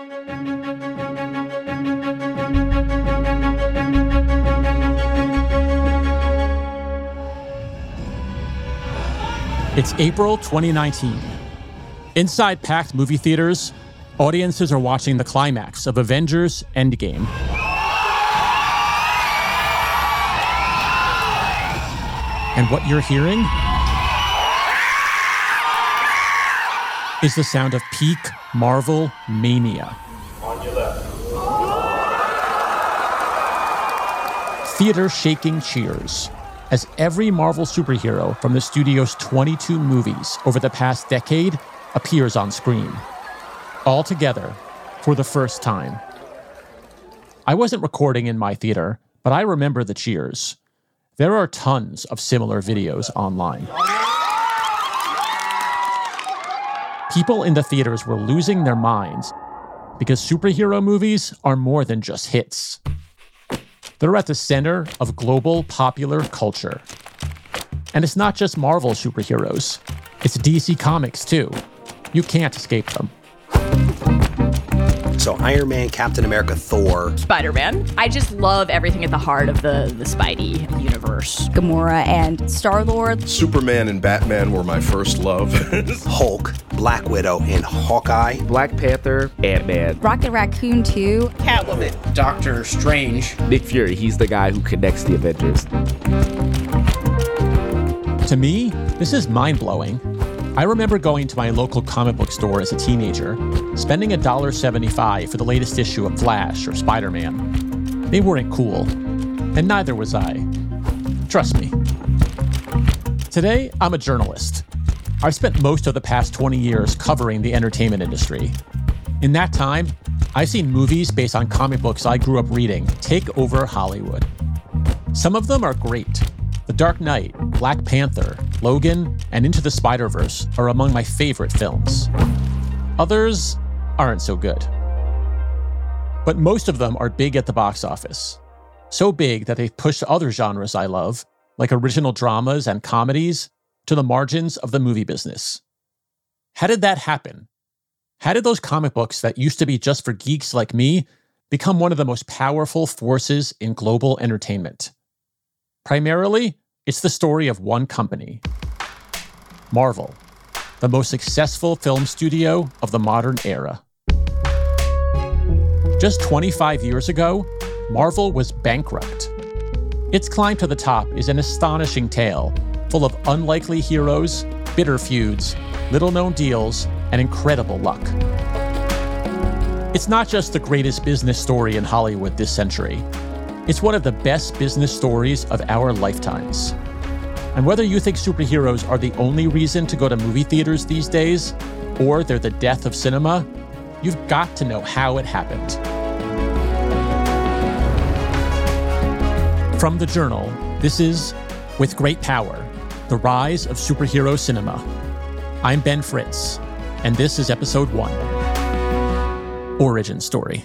It's April 2019. Inside packed movie theaters, audiences are watching the climax of Avengers Endgame. And what you're hearing is the sound of peak Marvel mania. On your left. Theater shaking cheers as every Marvel superhero from the studio's 22 movies over the past decade appears on screen. All together for the first time. I wasn't recording in my theater, but I remember the cheers. There are tons of similar videos online. People in the theaters were losing their minds because superhero movies are more than just hits. They're at the center of global popular culture. And it's not just Marvel superheroes, it's DC Comics too. You can't escape them. So Iron Man, Captain America, Thor, Spider Man. I just love everything at the heart of the, the Spidey universe. Gamora and Star Lord. Superman and Batman were my first love. Hulk, Black Widow, and Hawkeye. Black Panther, Ant Man. Rocket Raccoon 2. Catwoman. Doctor Strange. Nick Fury, he's the guy who connects the Avengers. To me, this is mind blowing. I remember going to my local comic book store as a teenager, spending $1.75 for the latest issue of Flash or Spider Man. They weren't cool, and neither was I. Trust me. Today, I'm a journalist. I've spent most of the past 20 years covering the entertainment industry. In that time, I've seen movies based on comic books I grew up reading take over Hollywood. Some of them are great, the Dark Knight, Black Panther, Logan, and Into the Spider Verse are among my favorite films. Others aren't so good. But most of them are big at the box office. So big that they've pushed other genres I love, like original dramas and comedies, to the margins of the movie business. How did that happen? How did those comic books that used to be just for geeks like me become one of the most powerful forces in global entertainment? Primarily, it's the story of one company Marvel, the most successful film studio of the modern era. Just 25 years ago, Marvel was bankrupt. Its climb to the top is an astonishing tale, full of unlikely heroes, bitter feuds, little known deals, and incredible luck. It's not just the greatest business story in Hollywood this century. It's one of the best business stories of our lifetimes. And whether you think superheroes are the only reason to go to movie theaters these days, or they're the death of cinema, you've got to know how it happened. From the Journal, this is With Great Power The Rise of Superhero Cinema. I'm Ben Fritz, and this is episode one Origin Story.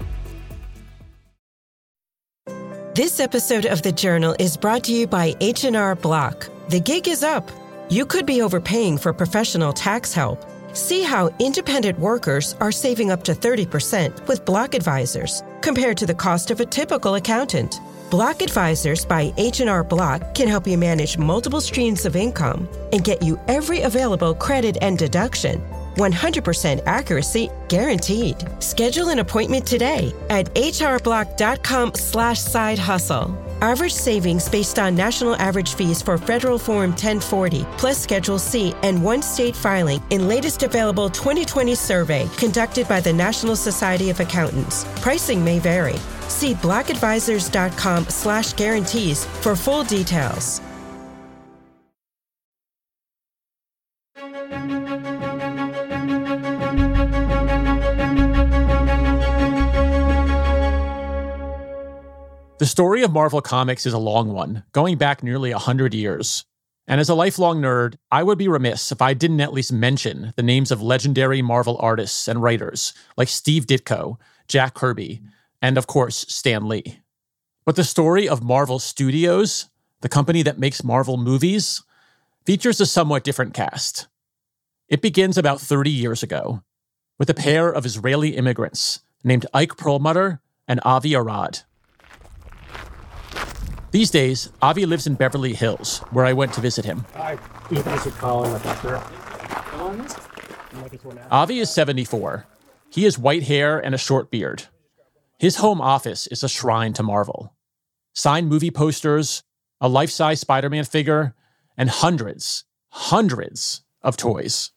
This episode of The Journal is brought to you by H&R Block. The gig is up. You could be overpaying for professional tax help. See how independent workers are saving up to 30% with Block Advisors compared to the cost of a typical accountant. Block Advisors by H&R Block can help you manage multiple streams of income and get you every available credit and deduction 100% accuracy guaranteed. Schedule an appointment today at hrblock.com slash side hustle. Average savings based on national average fees for federal form 1040 plus schedule C and one state filing in latest available 2020 survey conducted by the National Society of Accountants. Pricing may vary. See blockadvisors.com slash guarantees for full details. The story of Marvel Comics is a long one, going back nearly 100 years. And as a lifelong nerd, I would be remiss if I didn't at least mention the names of legendary Marvel artists and writers like Steve Ditko, Jack Kirby, and of course, Stan Lee. But the story of Marvel Studios, the company that makes Marvel movies, features a somewhat different cast. It begins about 30 years ago with a pair of Israeli immigrants named Ike Perlmutter and Avi Arad. These days, Avi lives in Beverly Hills, where I went to visit him. Hi, you guys are calling doctor. Avi is 74. He has white hair and a short beard. His home office is a shrine to Marvel. Signed movie posters, a life size Spider Man figure, and hundreds, hundreds of toys.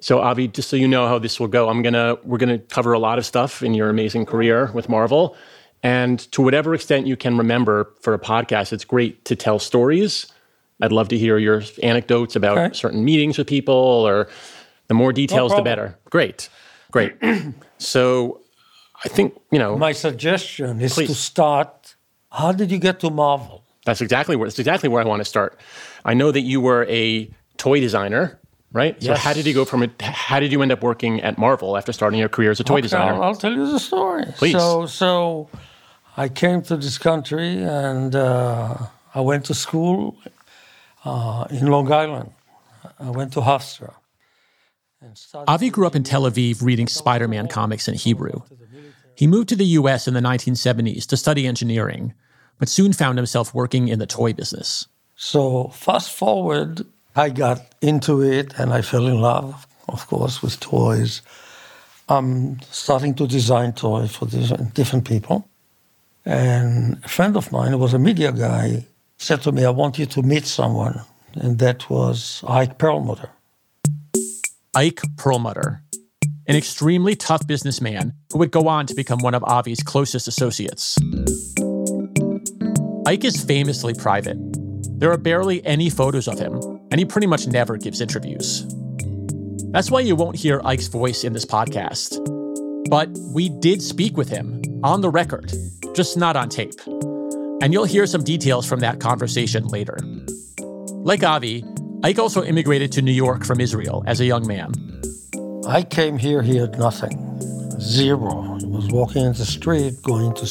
So Avi, just so you know how this will go, I'm gonna we're gonna cover a lot of stuff in your amazing career with Marvel. And to whatever extent you can remember for a podcast, it's great to tell stories. I'd love to hear your anecdotes about okay. certain meetings with people or the more details, no the better. Great. Great. so I think, you know. My suggestion is please. to start. How did you get to Marvel? That's exactly where that's exactly where I want to start. I know that you were a toy designer, right? So how did you go from it? How did you end up working at Marvel after starting your career as a toy okay, designer? I'll, I'll tell you the story. Please. So, so I came to this country and uh, I went to school uh, in Long Island. I went to Hofstra. Avi grew up in Tel Aviv reading Spider Man comics in Hebrew. He moved to the US in the 1970s to study engineering, but soon found himself working in the toy business. So, fast forward, I got into it and I fell in love, of course, with toys. I'm starting to design toys for different people. And a friend of mine who was a media guy said to me, I want you to meet someone. And that was Ike Perlmutter. Ike Perlmutter, an extremely tough businessman who would go on to become one of Avi's closest associates. Ike is famously private. There are barely any photos of him, and he pretty much never gives interviews. That's why you won't hear Ike's voice in this podcast. But we did speak with him on the record just not on tape. And you'll hear some details from that conversation later. Like Avi, Ike also immigrated to New York from Israel as a young man. I came here, he had nothing. Zero. He was walking in the street, going to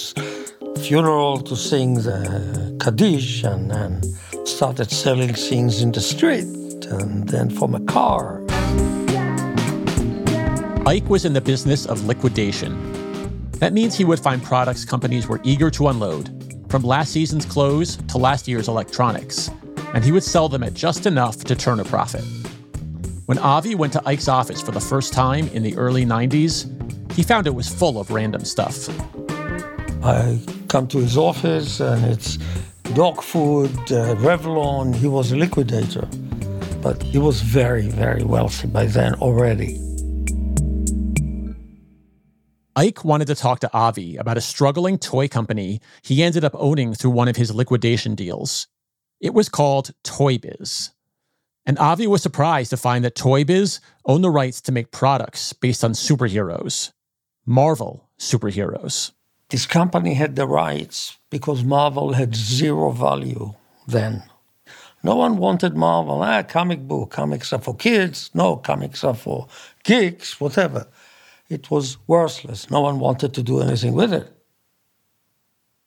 funeral to sing the Kaddish, and then started selling things in the street, and then from a car. Ike was in the business of liquidation, that means he would find products companies were eager to unload, from last season's clothes to last year's electronics, and he would sell them at just enough to turn a profit. When Avi went to Ike's office for the first time in the early 90s, he found it was full of random stuff. I come to his office and it's dog food, uh, Revlon. He was a liquidator, but he was very, very wealthy by then already. Ike wanted to talk to Avi about a struggling toy company he ended up owning through one of his liquidation deals. It was called Toy Biz. And Avi was surprised to find that Toy Biz owned the rights to make products based on superheroes, Marvel superheroes. This company had the rights because Marvel had zero value then. No one wanted Marvel. Ah, comic book. Comics are for kids. No, comics are for geeks, whatever it was worthless. No one wanted to do anything with it.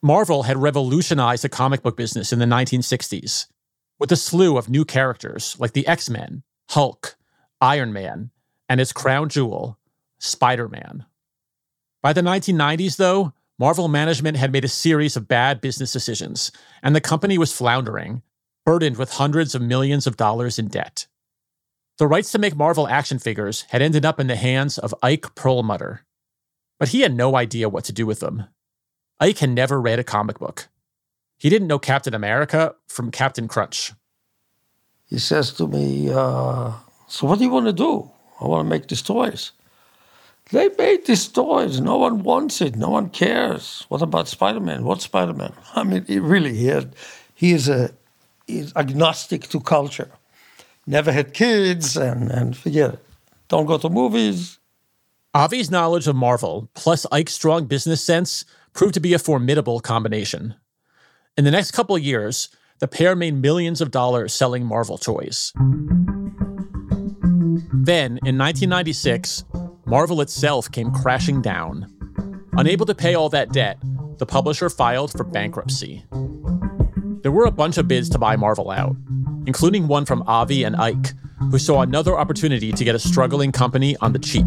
Marvel had revolutionized the comic book business in the 1960s with a slew of new characters like the X Men, Hulk, Iron Man, and its crown jewel, Spider Man. By the 1990s, though, Marvel management had made a series of bad business decisions, and the company was floundering, burdened with hundreds of millions of dollars in debt. The rights to make Marvel action figures had ended up in the hands of Ike Perlmutter, but he had no idea what to do with them. Ike had never read a comic book. He didn't know Captain America from Captain Crunch. He says to me, uh, So, what do you want to do? I want to make these toys. They made these toys. No one wants it. No one cares. What about Spider Man? What Spider Man? I mean, he really, he, had, he is a, he's agnostic to culture never had kids, and, and forget it. Don't go to movies. Avi's knowledge of Marvel, plus Ike's strong business sense, proved to be a formidable combination. In the next couple years, the pair made millions of dollars selling Marvel toys. Then, in 1996, Marvel itself came crashing down. Unable to pay all that debt, the publisher filed for bankruptcy. There were a bunch of bids to buy Marvel out, including one from Avi and Ike, who saw another opportunity to get a struggling company on the cheap.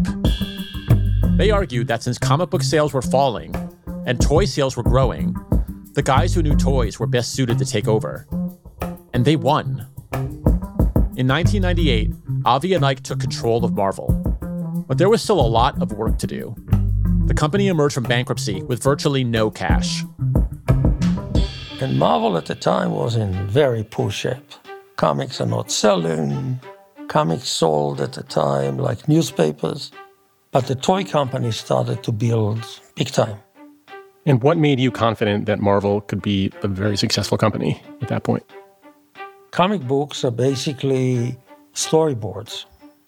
They argued that since comic book sales were falling and toy sales were growing, the guys who knew toys were best suited to take over. And they won. In 1998, Avi and Ike took control of Marvel. But there was still a lot of work to do. The company emerged from bankruptcy with virtually no cash. And Marvel at the time was in very poor shape. Comics are not selling. Comics sold at the time like newspapers. But the toy company started to build big time. And what made you confident that Marvel could be a very successful company at that point? Comic books are basically storyboards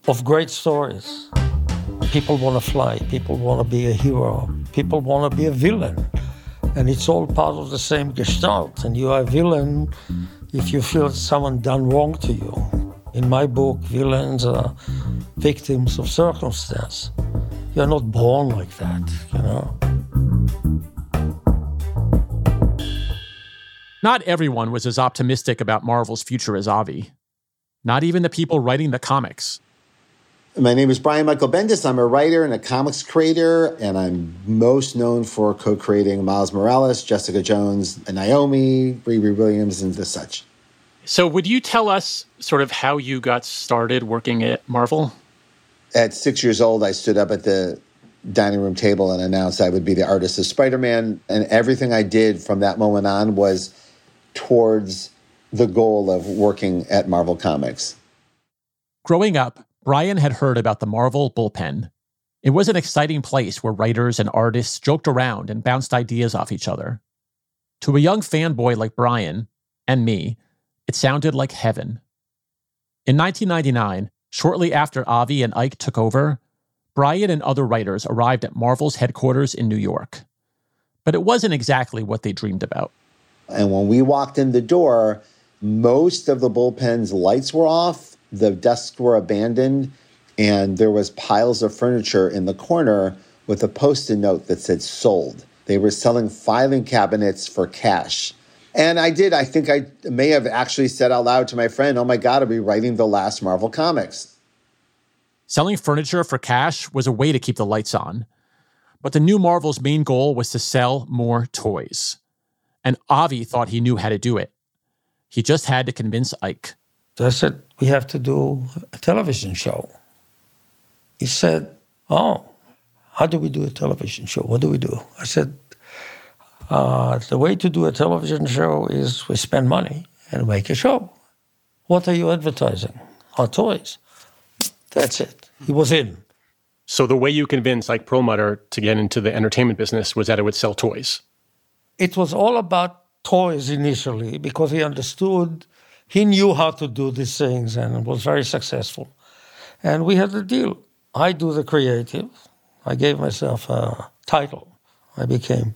of great stories. People want to fly, people want to be a hero, people want to be a villain. And it's all part of the same gestalt. And you are a villain if you feel someone done wrong to you. In my book, villains are victims of circumstance. You're not born like that, you know. Not everyone was as optimistic about Marvel's future as Avi. Not even the people writing the comics. My name is Brian Michael Bendis. I'm a writer and a comics creator, and I'm most known for co creating Miles Morales, Jessica Jones, and Naomi, Riri Williams, and the such. So, would you tell us sort of how you got started working at Marvel? At six years old, I stood up at the dining room table and announced I would be the artist of Spider Man. And everything I did from that moment on was towards the goal of working at Marvel Comics. Growing up, Brian had heard about the Marvel bullpen. It was an exciting place where writers and artists joked around and bounced ideas off each other. To a young fanboy like Brian, and me, it sounded like heaven. In 1999, shortly after Avi and Ike took over, Brian and other writers arrived at Marvel's headquarters in New York. But it wasn't exactly what they dreamed about. And when we walked in the door, most of the bullpen's lights were off, the desks were abandoned, and there was piles of furniture in the corner with a post-it note that said sold. They were selling filing cabinets for cash. And I did. I think I may have actually said out loud to my friend, "Oh my god, I'll be writing the last Marvel comics." Selling furniture for cash was a way to keep the lights on. But the new Marvel's main goal was to sell more toys and Avi thought he knew how to do it. He just had to convince Ike. I said, We have to do a television show. He said, Oh, how do we do a television show? What do we do? I said, uh, The way to do a television show is we spend money and make a show. What are you advertising? Our toys. That's it. He was in. So the way you convinced Ike Perlmutter to get into the entertainment business was that it would sell toys it was all about toys initially because he understood, he knew how to do these things and was very successful. And we had a deal. I do the creative. I gave myself a title. I became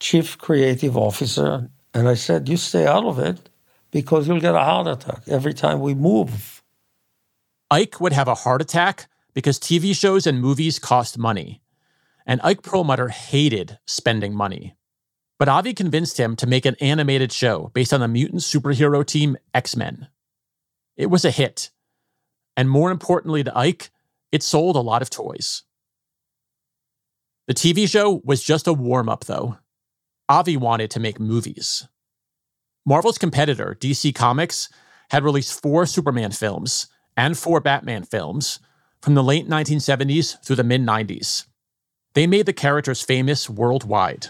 chief creative officer. And I said, You stay out of it because you'll get a heart attack every time we move. Ike would have a heart attack because TV shows and movies cost money. And Ike Perlmutter hated spending money. But Avi convinced him to make an animated show based on the mutant superhero team X Men. It was a hit. And more importantly to Ike, it sold a lot of toys. The TV show was just a warm up, though. Avi wanted to make movies. Marvel's competitor, DC Comics, had released four Superman films and four Batman films from the late 1970s through the mid 90s. They made the characters famous worldwide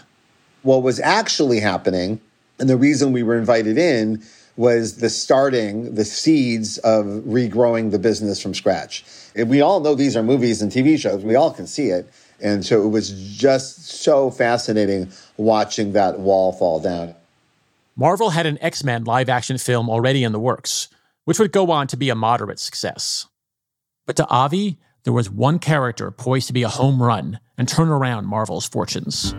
what was actually happening, and the reason we were invited in was the starting, the seeds of regrowing the business from scratch. And we all know these are movies and TV shows, we all can see it. And so it was just so fascinating watching that wall fall down. Marvel had an X Men live action film already in the works, which would go on to be a moderate success. But to Avi, there was one character poised to be a home run and turn around Marvel's fortunes.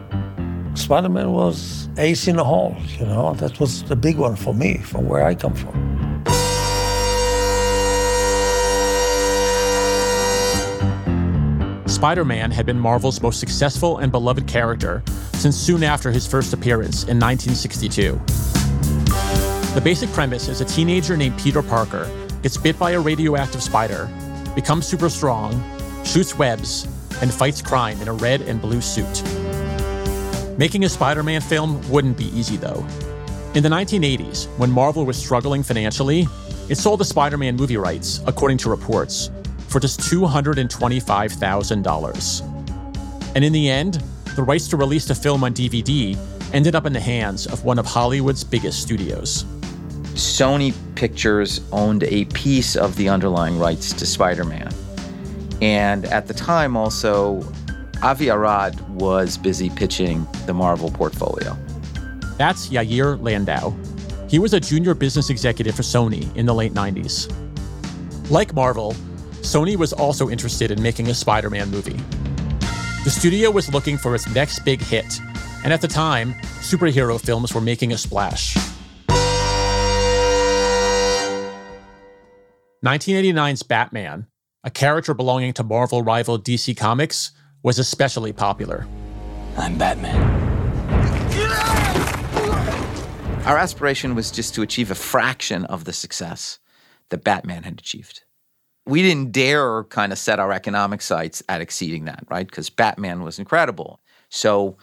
Spider Man was ace in the hole, you know. That was the big one for me, from where I come from. Spider Man had been Marvel's most successful and beloved character since soon after his first appearance in 1962. The basic premise is a teenager named Peter Parker gets bit by a radioactive spider, becomes super strong, shoots webs, and fights crime in a red and blue suit. Making a Spider Man film wouldn't be easy, though. In the 1980s, when Marvel was struggling financially, it sold the Spider Man movie rights, according to reports, for just $225,000. And in the end, the rights to release the film on DVD ended up in the hands of one of Hollywood's biggest studios. Sony Pictures owned a piece of the underlying rights to Spider Man. And at the time, also, Avi Arad was busy pitching the Marvel portfolio. That's Yair Landau. He was a junior business executive for Sony in the late 90s. Like Marvel, Sony was also interested in making a Spider Man movie. The studio was looking for its next big hit, and at the time, superhero films were making a splash. 1989's Batman, a character belonging to Marvel rival DC Comics, was especially popular. I'm Batman. Our aspiration was just to achieve a fraction of the success that Batman had achieved. We didn't dare kind of set our economic sights at exceeding that, right? Because Batman was incredible. So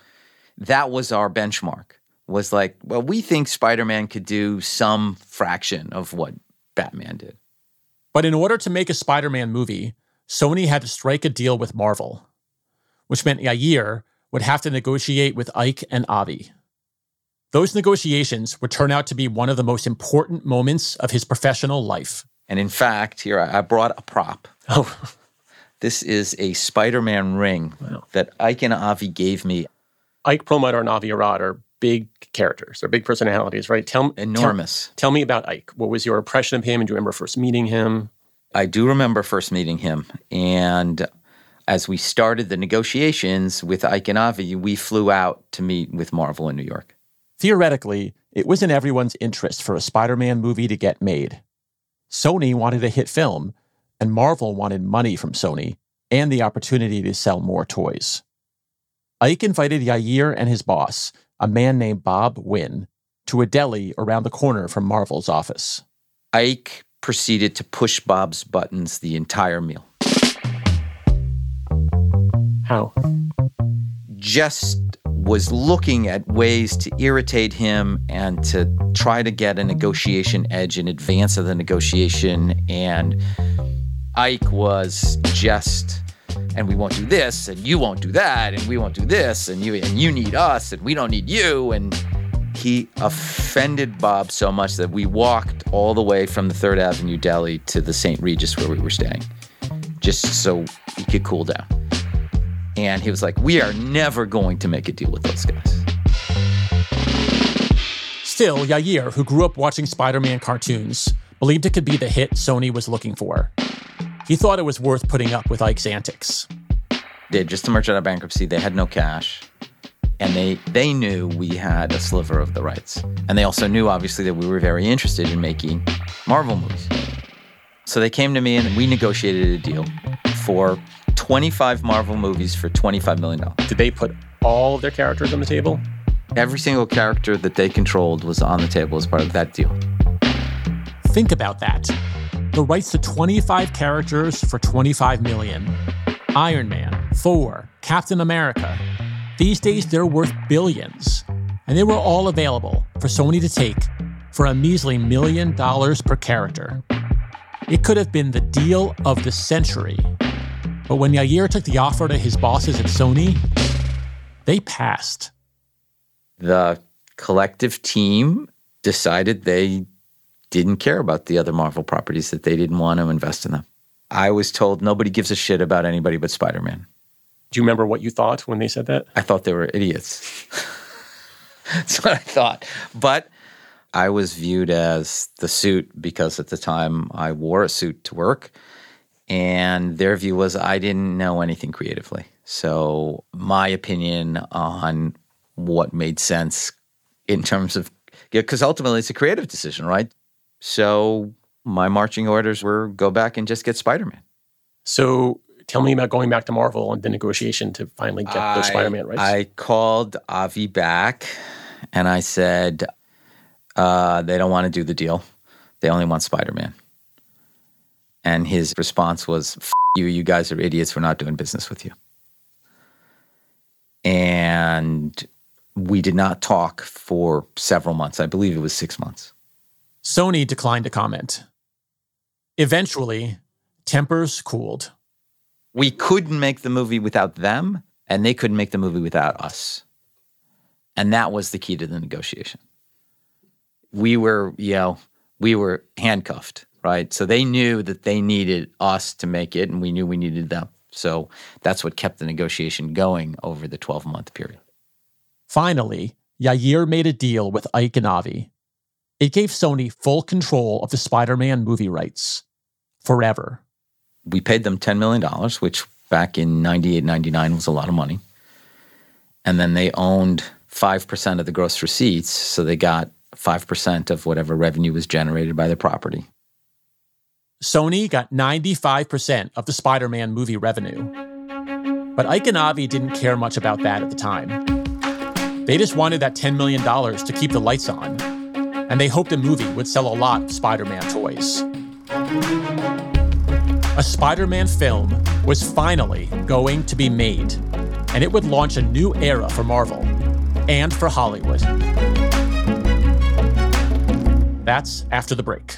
that was our benchmark. Was like, well, we think Spider-Man could do some fraction of what Batman did. But in order to make a Spider Man movie, Sony had to strike a deal with Marvel, which meant Yair would have to negotiate with Ike and Avi. Those negotiations would turn out to be one of the most important moments of his professional life. And in fact, here I brought a prop. Oh. This is a Spider Man ring wow. that Ike and Avi gave me. Ike Perlmutter and Avi Arad are big characters. They're big personalities, right? Tell enormous. Tell, tell, me about Ike. What was your impression of him? And do you remember first meeting him? I do remember first meeting him, and as we started the negotiations with Ike and Avi, we flew out to meet with Marvel in New York. Theoretically, it was in everyone's interest for a Spider-Man movie to get made. Sony wanted a hit film, and Marvel wanted money from Sony and the opportunity to sell more toys. Ike invited Yair and his boss, a man named Bob Wynn, to a deli around the corner from Marvel's office. Ike proceeded to push Bob's buttons the entire meal. How? Just was looking at ways to irritate him and to try to get a negotiation edge in advance of the negotiation. And Ike was just, and we won't do this, and you won't do that, and we won't do this, and you and you need us, and we don't need you, and he offended Bob so much that we walked all the way from the Third Avenue Deli to the St. Regis where we were staying, just so he could cool down. And he was like, We are never going to make a deal with those guys. Still, Yair, who grew up watching Spider Man cartoons, believed it could be the hit Sony was looking for. He thought it was worth putting up with Ike's antics. They had just emerged out of bankruptcy, they had no cash and they they knew we had a sliver of the rights and they also knew obviously that we were very interested in making marvel movies so they came to me and we negotiated a deal for 25 marvel movies for 25 million dollars. Did they put all of their characters on the table? Every single character that they controlled was on the table as part of that deal. Think about that. The rights to 25 characters for 25 million. Iron man thor captain america. These days, they're worth billions, and they were all available for Sony to take for a measly million dollars per character. It could have been the deal of the century. But when Yair took the offer to his bosses at Sony, they passed. The collective team decided they didn't care about the other Marvel properties, that they didn't want to invest in them. I was told nobody gives a shit about anybody but Spider Man. Do you remember what you thought when they said that? I thought they were idiots. That's what I thought. But I was viewed as the suit because at the time I wore a suit to work. And their view was I didn't know anything creatively. So my opinion on what made sense in terms of because ultimately it's a creative decision, right? So my marching orders were go back and just get Spider-Man. So tell me about going back to Marvel and the negotiation to finally get I, those Spider-Man rights. I called Avi back and I said uh, they don't want to do the deal. They only want Spider-Man. And his response was, "You, you guys are idiots. We're not doing business with you." And we did not talk for several months. I believe it was six months. Sony declined to comment. Eventually, tempers cooled. We couldn't make the movie without them, and they couldn't make the movie without us. And that was the key to the negotiation. We were, you know, we were handcuffed, right? So they knew that they needed us to make it, and we knew we needed them. So that's what kept the negotiation going over the 12 month period. Finally, Yair made a deal with Ike and Avi. It gave Sony full control of the Spider Man movie rights forever. We paid them $10 million, which back in 98, 99 was a lot of money. And then they owned 5% of the gross receipts. So they got 5% of whatever revenue was generated by the property. Sony got 95% of the Spider Man movie revenue. But Ike and Avi didn't care much about that at the time. They just wanted that $10 million to keep the lights on, and they hoped the movie would sell a lot of Spider Man toys. A Spider Man film was finally going to be made, and it would launch a new era for Marvel and for Hollywood. That's after the break.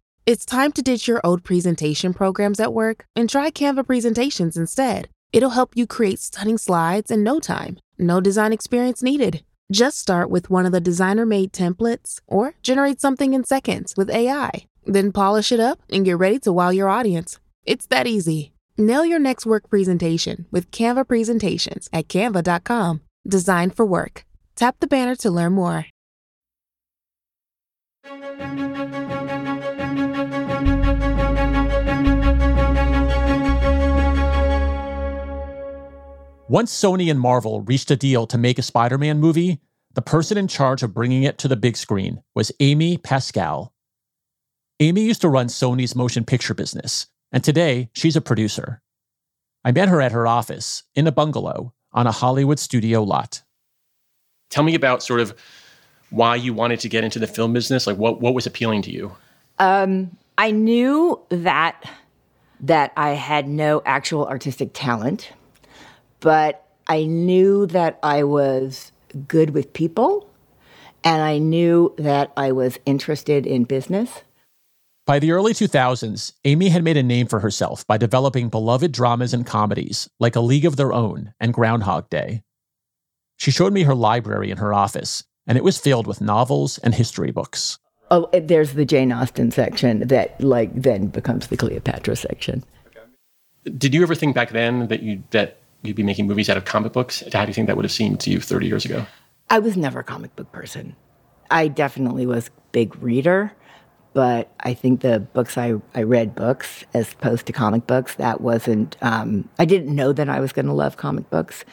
It's time to ditch your old presentation programs at work and try Canva presentations instead. It'll help you create stunning slides in no time. No design experience needed. Just start with one of the designer made templates or generate something in seconds with AI. Then polish it up and get ready to wow your audience. It's that easy. Nail your next work presentation with Canva presentations at canva.com. Designed for work. Tap the banner to learn more. Once Sony and Marvel reached a deal to make a Spider Man movie, the person in charge of bringing it to the big screen was Amy Pascal. Amy used to run Sony's motion picture business, and today she's a producer. I met her at her office in a bungalow on a Hollywood studio lot. Tell me about sort of why you wanted to get into the film business. Like, what, what was appealing to you? Um, I knew that that I had no actual artistic talent, but I knew that I was good with people, and I knew that I was interested in business. By the early 2000s, Amy had made a name for herself by developing beloved dramas and comedies like A League of Their Own and Groundhog Day. She showed me her library in her office, and it was filled with novels and history books. Oh, eh, there's the Jane Austen section that like then becomes the Cleopatra section. Did you ever think back then that you that you'd be making movies out of comic books? How do you think that would have seemed to you 30 years ago? I was never a comic book person. I definitely was a big reader, but I think the books I, I read books as opposed to comic books, that wasn't, um, I didn't know that I was going to love comic books.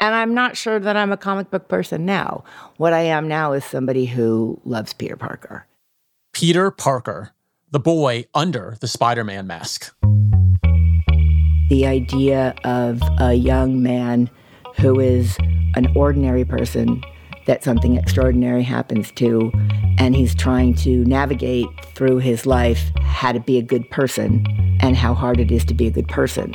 And I'm not sure that I'm a comic book person now. What I am now is somebody who loves Peter Parker. Peter Parker, the boy under the Spider Man mask. The idea of a young man who is an ordinary person that something extraordinary happens to, and he's trying to navigate through his life how to be a good person and how hard it is to be a good person.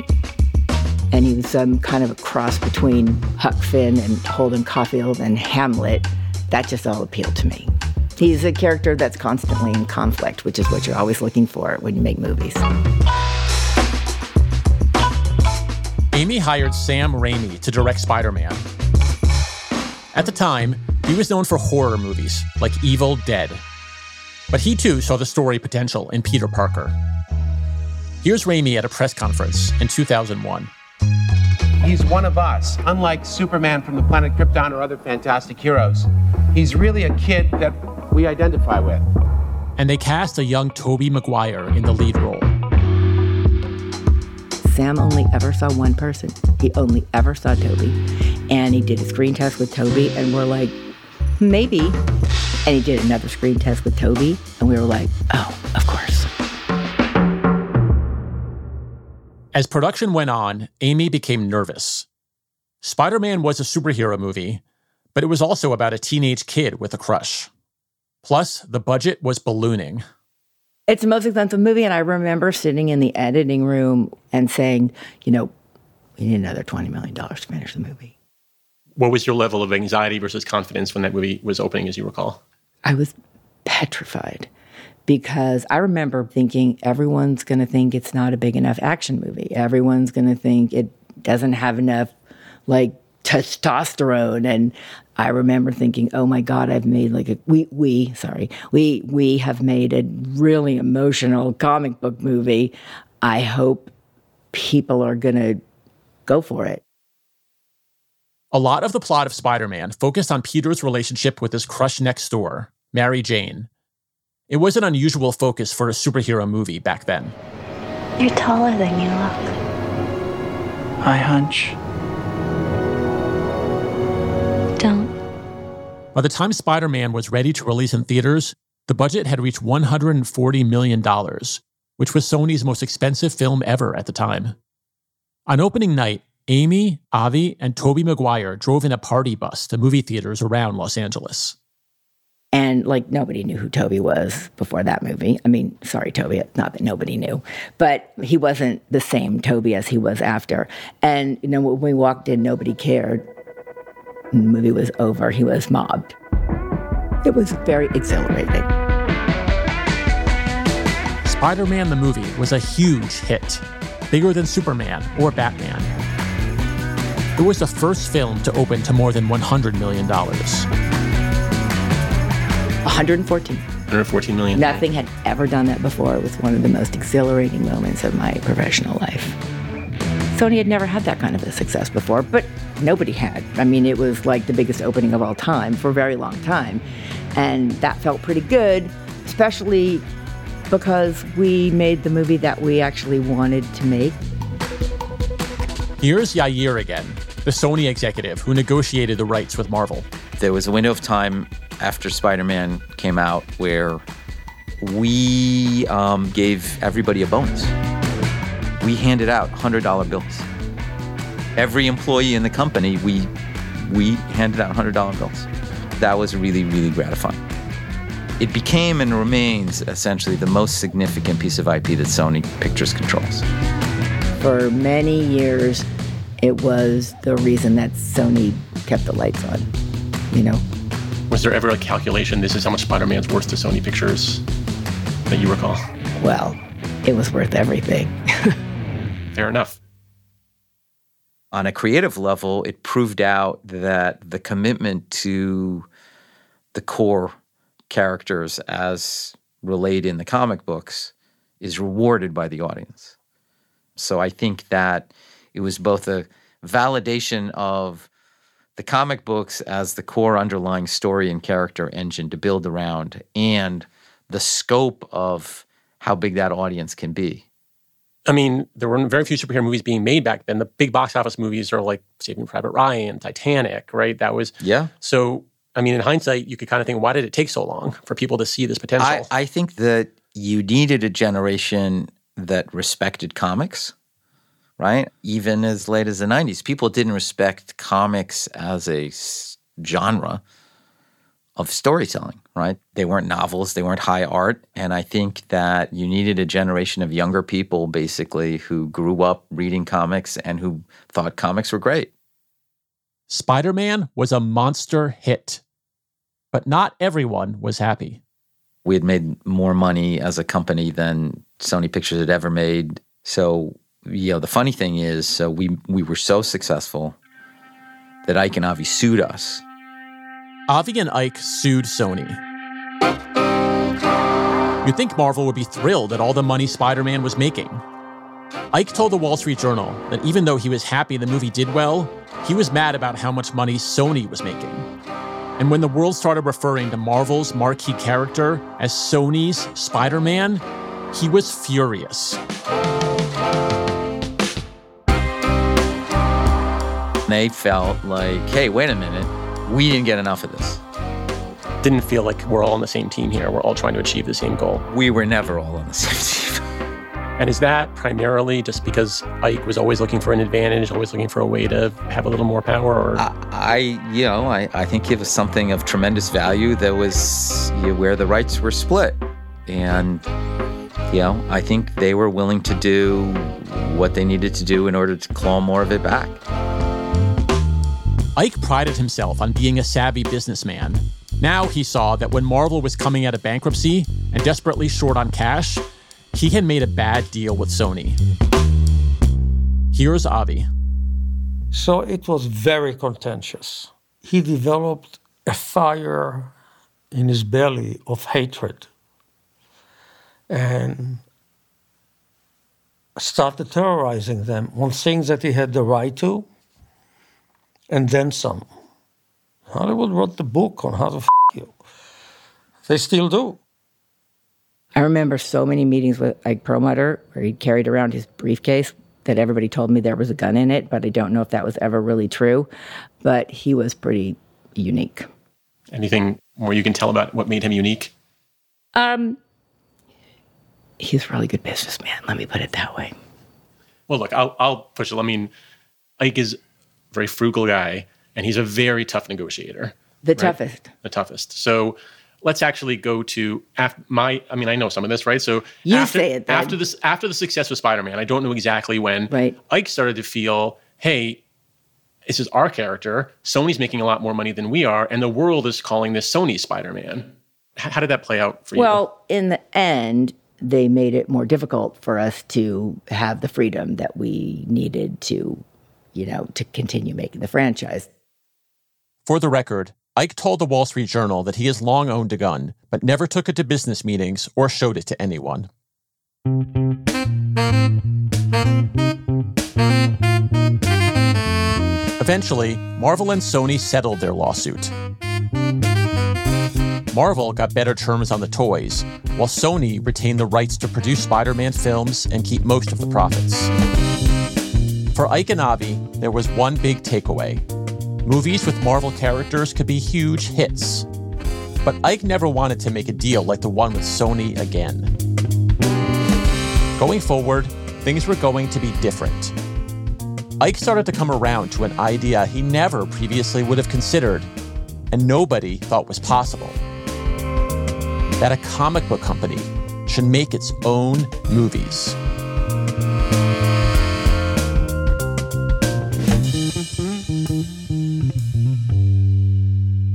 And he was some kind of a cross between Huck Finn and Holden Caulfield and Hamlet. That just all appealed to me. He's a character that's constantly in conflict, which is what you're always looking for when you make movies. Amy hired Sam Raimi to direct Spider Man. At the time, he was known for horror movies like Evil Dead. But he too saw the story potential in Peter Parker. Here's Raimi at a press conference in 2001. He's one of us, unlike Superman from the planet Krypton or other fantastic heroes. He's really a kid that we identify with. And they cast a young Tobey Maguire in the lead role. Sam only ever saw one person. He only ever saw Tobey. And he did a screen test with Tobey, and we're like, maybe. And he did another screen test with Tobey, and we were like, oh, of course. As production went on, Amy became nervous. Spider Man was a superhero movie, but it was also about a teenage kid with a crush. Plus, the budget was ballooning. It's the most expensive movie, and I remember sitting in the editing room and saying, you know, we need another $20 million to finish the movie. What was your level of anxiety versus confidence when that movie was opening, as you recall? I was petrified because I remember thinking everyone's going to think it's not a big enough action movie. Everyone's going to think it doesn't have enough like testosterone and I remember thinking, "Oh my god, I've made like a we we sorry. We we have made a really emotional comic book movie. I hope people are going to go for it." A lot of the plot of Spider Man focused on Peter's relationship with his crush next door, Mary Jane. It was an unusual focus for a superhero movie back then. You're taller than you look. I hunch. Don't. By the time Spider Man was ready to release in theaters, the budget had reached $140 million, which was Sony's most expensive film ever at the time. On opening night, Amy, Avi, and Tobey Maguire drove in a party bus to movie theaters around Los Angeles. And like nobody knew who Tobey was before that movie. I mean, sorry, Tobey, not that nobody knew, but he wasn't the same Tobey as he was after. And, you know, when we walked in, nobody cared. The movie was over, he was mobbed. It was very exhilarating. Spider Man the movie was a huge hit, bigger than Superman or Batman. It was the first film to open to more than $100 million. 114. 114 million. Nothing had ever done that before. It was one of the most exhilarating moments of my professional life. Sony had never had that kind of a success before, but nobody had. I mean, it was like the biggest opening of all time for a very long time. And that felt pretty good, especially because we made the movie that we actually wanted to make. Here's Yair again, the Sony executive who negotiated the rights with Marvel. There was a window of time after Spider Man came out where we um, gave everybody a bonus. We handed out $100 bills. Every employee in the company, we, we handed out $100 bills. That was really, really gratifying. It became and remains essentially the most significant piece of IP that Sony Pictures controls. For many years, it was the reason that Sony kept the lights on, you know, Was there ever a calculation, this is how much Spider Man's worth to Sony Pictures that you recall? well, it was worth everything. Fair mm-hmm. enough. on a creative level, it proved out that the commitment to the core characters as relayed in the comic books is rewarded by the audience. So I think that it was both a validation of the comic books as the core underlying story and character engine to build around and the scope of how big that audience can be. I mean, there were very few superhero movies being made back then. The big box office movies are like Saving Private Ryan, Titanic, right? That was Yeah. so. I mean, in hindsight, you could kind of think, why did it take so long for people to see this potential? I, I think that you needed a generation that respected comics, right? Even as late as the 90s, people didn't respect comics as a s- genre of storytelling, right? They weren't novels, they weren't high art. And I think that you needed a generation of younger people basically who grew up reading comics and who thought comics were great. Spider Man was a monster hit, but not everyone was happy. we had made more money as a company than Sony Pictures had ever made. So you know, the funny thing is, so we we were so successful that Ike and Avi sued us. Avi and Ike sued Sony. You'd think Marvel would be thrilled at all the money Spider Man was making. Ike told the Wall Street Journal that even though he was happy the movie did well, he was mad about how much money Sony was making. And when the world started referring to Marvel's marquee character as Sony's Spider Man, he was furious. They felt like, hey, wait a minute, we didn't get enough of this. Didn't feel like we're all on the same team here. We're all trying to achieve the same goal. We were never all on the same team. And is that primarily just because Ike was always looking for an advantage, always looking for a way to have a little more power? Or I, I you know, I, I think it was something of tremendous value that was you know, where the rights were split. And, you know, I think they were willing to do what they needed to do in order to claw more of it back. Ike prided himself on being a savvy businessman. Now he saw that when Marvel was coming out of bankruptcy and desperately short on cash, he had made a bad deal with Sony. Here's Avi. So it was very contentious. He developed a fire in his belly of hatred and started terrorizing them on things that he had the right to and then some. Hollywood wrote the book on how to f you. They still do. I remember so many meetings with Ike Perlmutter where he carried around his briefcase that everybody told me there was a gun in it, but I don't know if that was ever really true. But he was pretty unique. Anything more you can tell about what made him unique? Um, he's a really good businessman. Let me put it that way. Well, look, I'll, I'll push it. I mean, Ike is a very frugal guy, and he's a very tough negotiator. The right? toughest. The toughest. So let's actually go to after my. I mean, I know some of this, right? So You after, say it then. after this, after the success with Spider-Man, I don't know exactly when. Right. Ike started to feel, hey, this is our character. Sony's making a lot more money than we are, and the world is calling this Sony Spider-Man. How did that play out for you? Well, in the end, they made it more difficult for us to have the freedom that we needed to, you know, to continue making the franchise. For the record, Ike told the Wall Street Journal that he has long owned a gun, but never took it to business meetings or showed it to anyone. Eventually, Marvel and Sony settled their lawsuit. Marvel got better terms on the toys, while Sony retained the rights to produce Spider Man films and keep most of the profits. For Ike and Avi, there was one big takeaway movies with Marvel characters could be huge hits. But Ike never wanted to make a deal like the one with Sony again. Going forward, things were going to be different. Ike started to come around to an idea he never previously would have considered, and nobody thought was possible that a comic book company should make its own movies.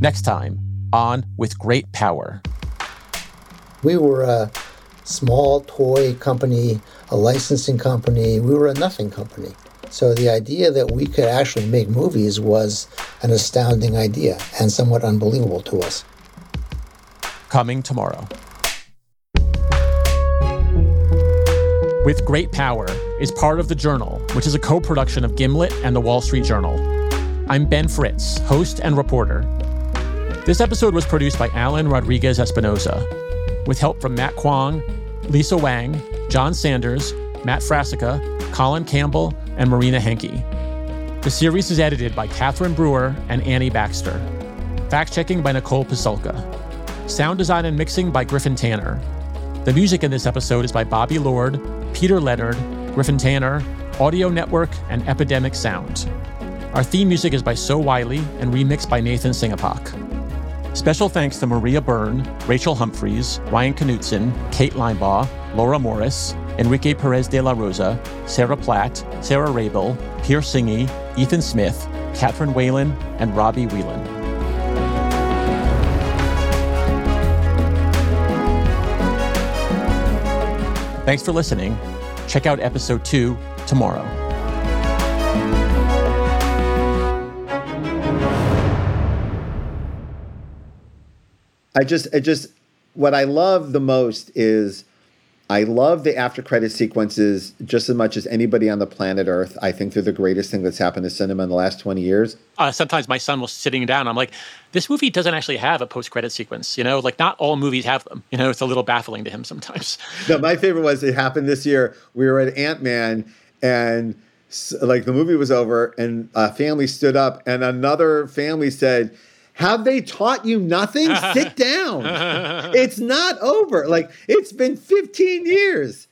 Next time on With Great Power. We were a small toy company, a licensing company. We were a nothing company. So the idea that we could actually make movies was an astounding idea and somewhat unbelievable to us. Coming tomorrow. With Great Power is part of The Journal, which is a co production of Gimlet and The Wall Street Journal. I'm Ben Fritz, host and reporter. This episode was produced by Alan Rodriguez Espinosa, with help from Matt Kwong, Lisa Wang, John Sanders, Matt Frassica, Colin Campbell, and Marina Henke. The series is edited by Catherine Brewer and Annie Baxter. Fact checking by Nicole Pasulka. Sound design and mixing by Griffin Tanner. The music in this episode is by Bobby Lord, Peter Leonard, Griffin Tanner, Audio Network, and Epidemic Sound. Our theme music is by So Wylie and remixed by Nathan Singapak. Special thanks to Maria Byrne, Rachel Humphreys, Ryan Knutson, Kate Linebaugh, Laura Morris, Enrique Perez de la Rosa, Sarah Platt, Sarah Rabel, Pierre Singy, Ethan Smith, Catherine Whalen, and Robbie Whelan. Thanks for listening. Check out episode two tomorrow. I just, I just, what I love the most is I love the after credit sequences just as much as anybody on the planet Earth. I think they're the greatest thing that's happened to cinema in the last 20 years. Uh, sometimes my son was sitting down. I'm like, this movie doesn't actually have a post credit sequence. You know, like not all movies have them. You know, it's a little baffling to him sometimes. No, my favorite was it happened this year. We were at Ant Man and like the movie was over and a family stood up and another family said, have they taught you nothing? Sit down. it's not over. Like it's been 15 years.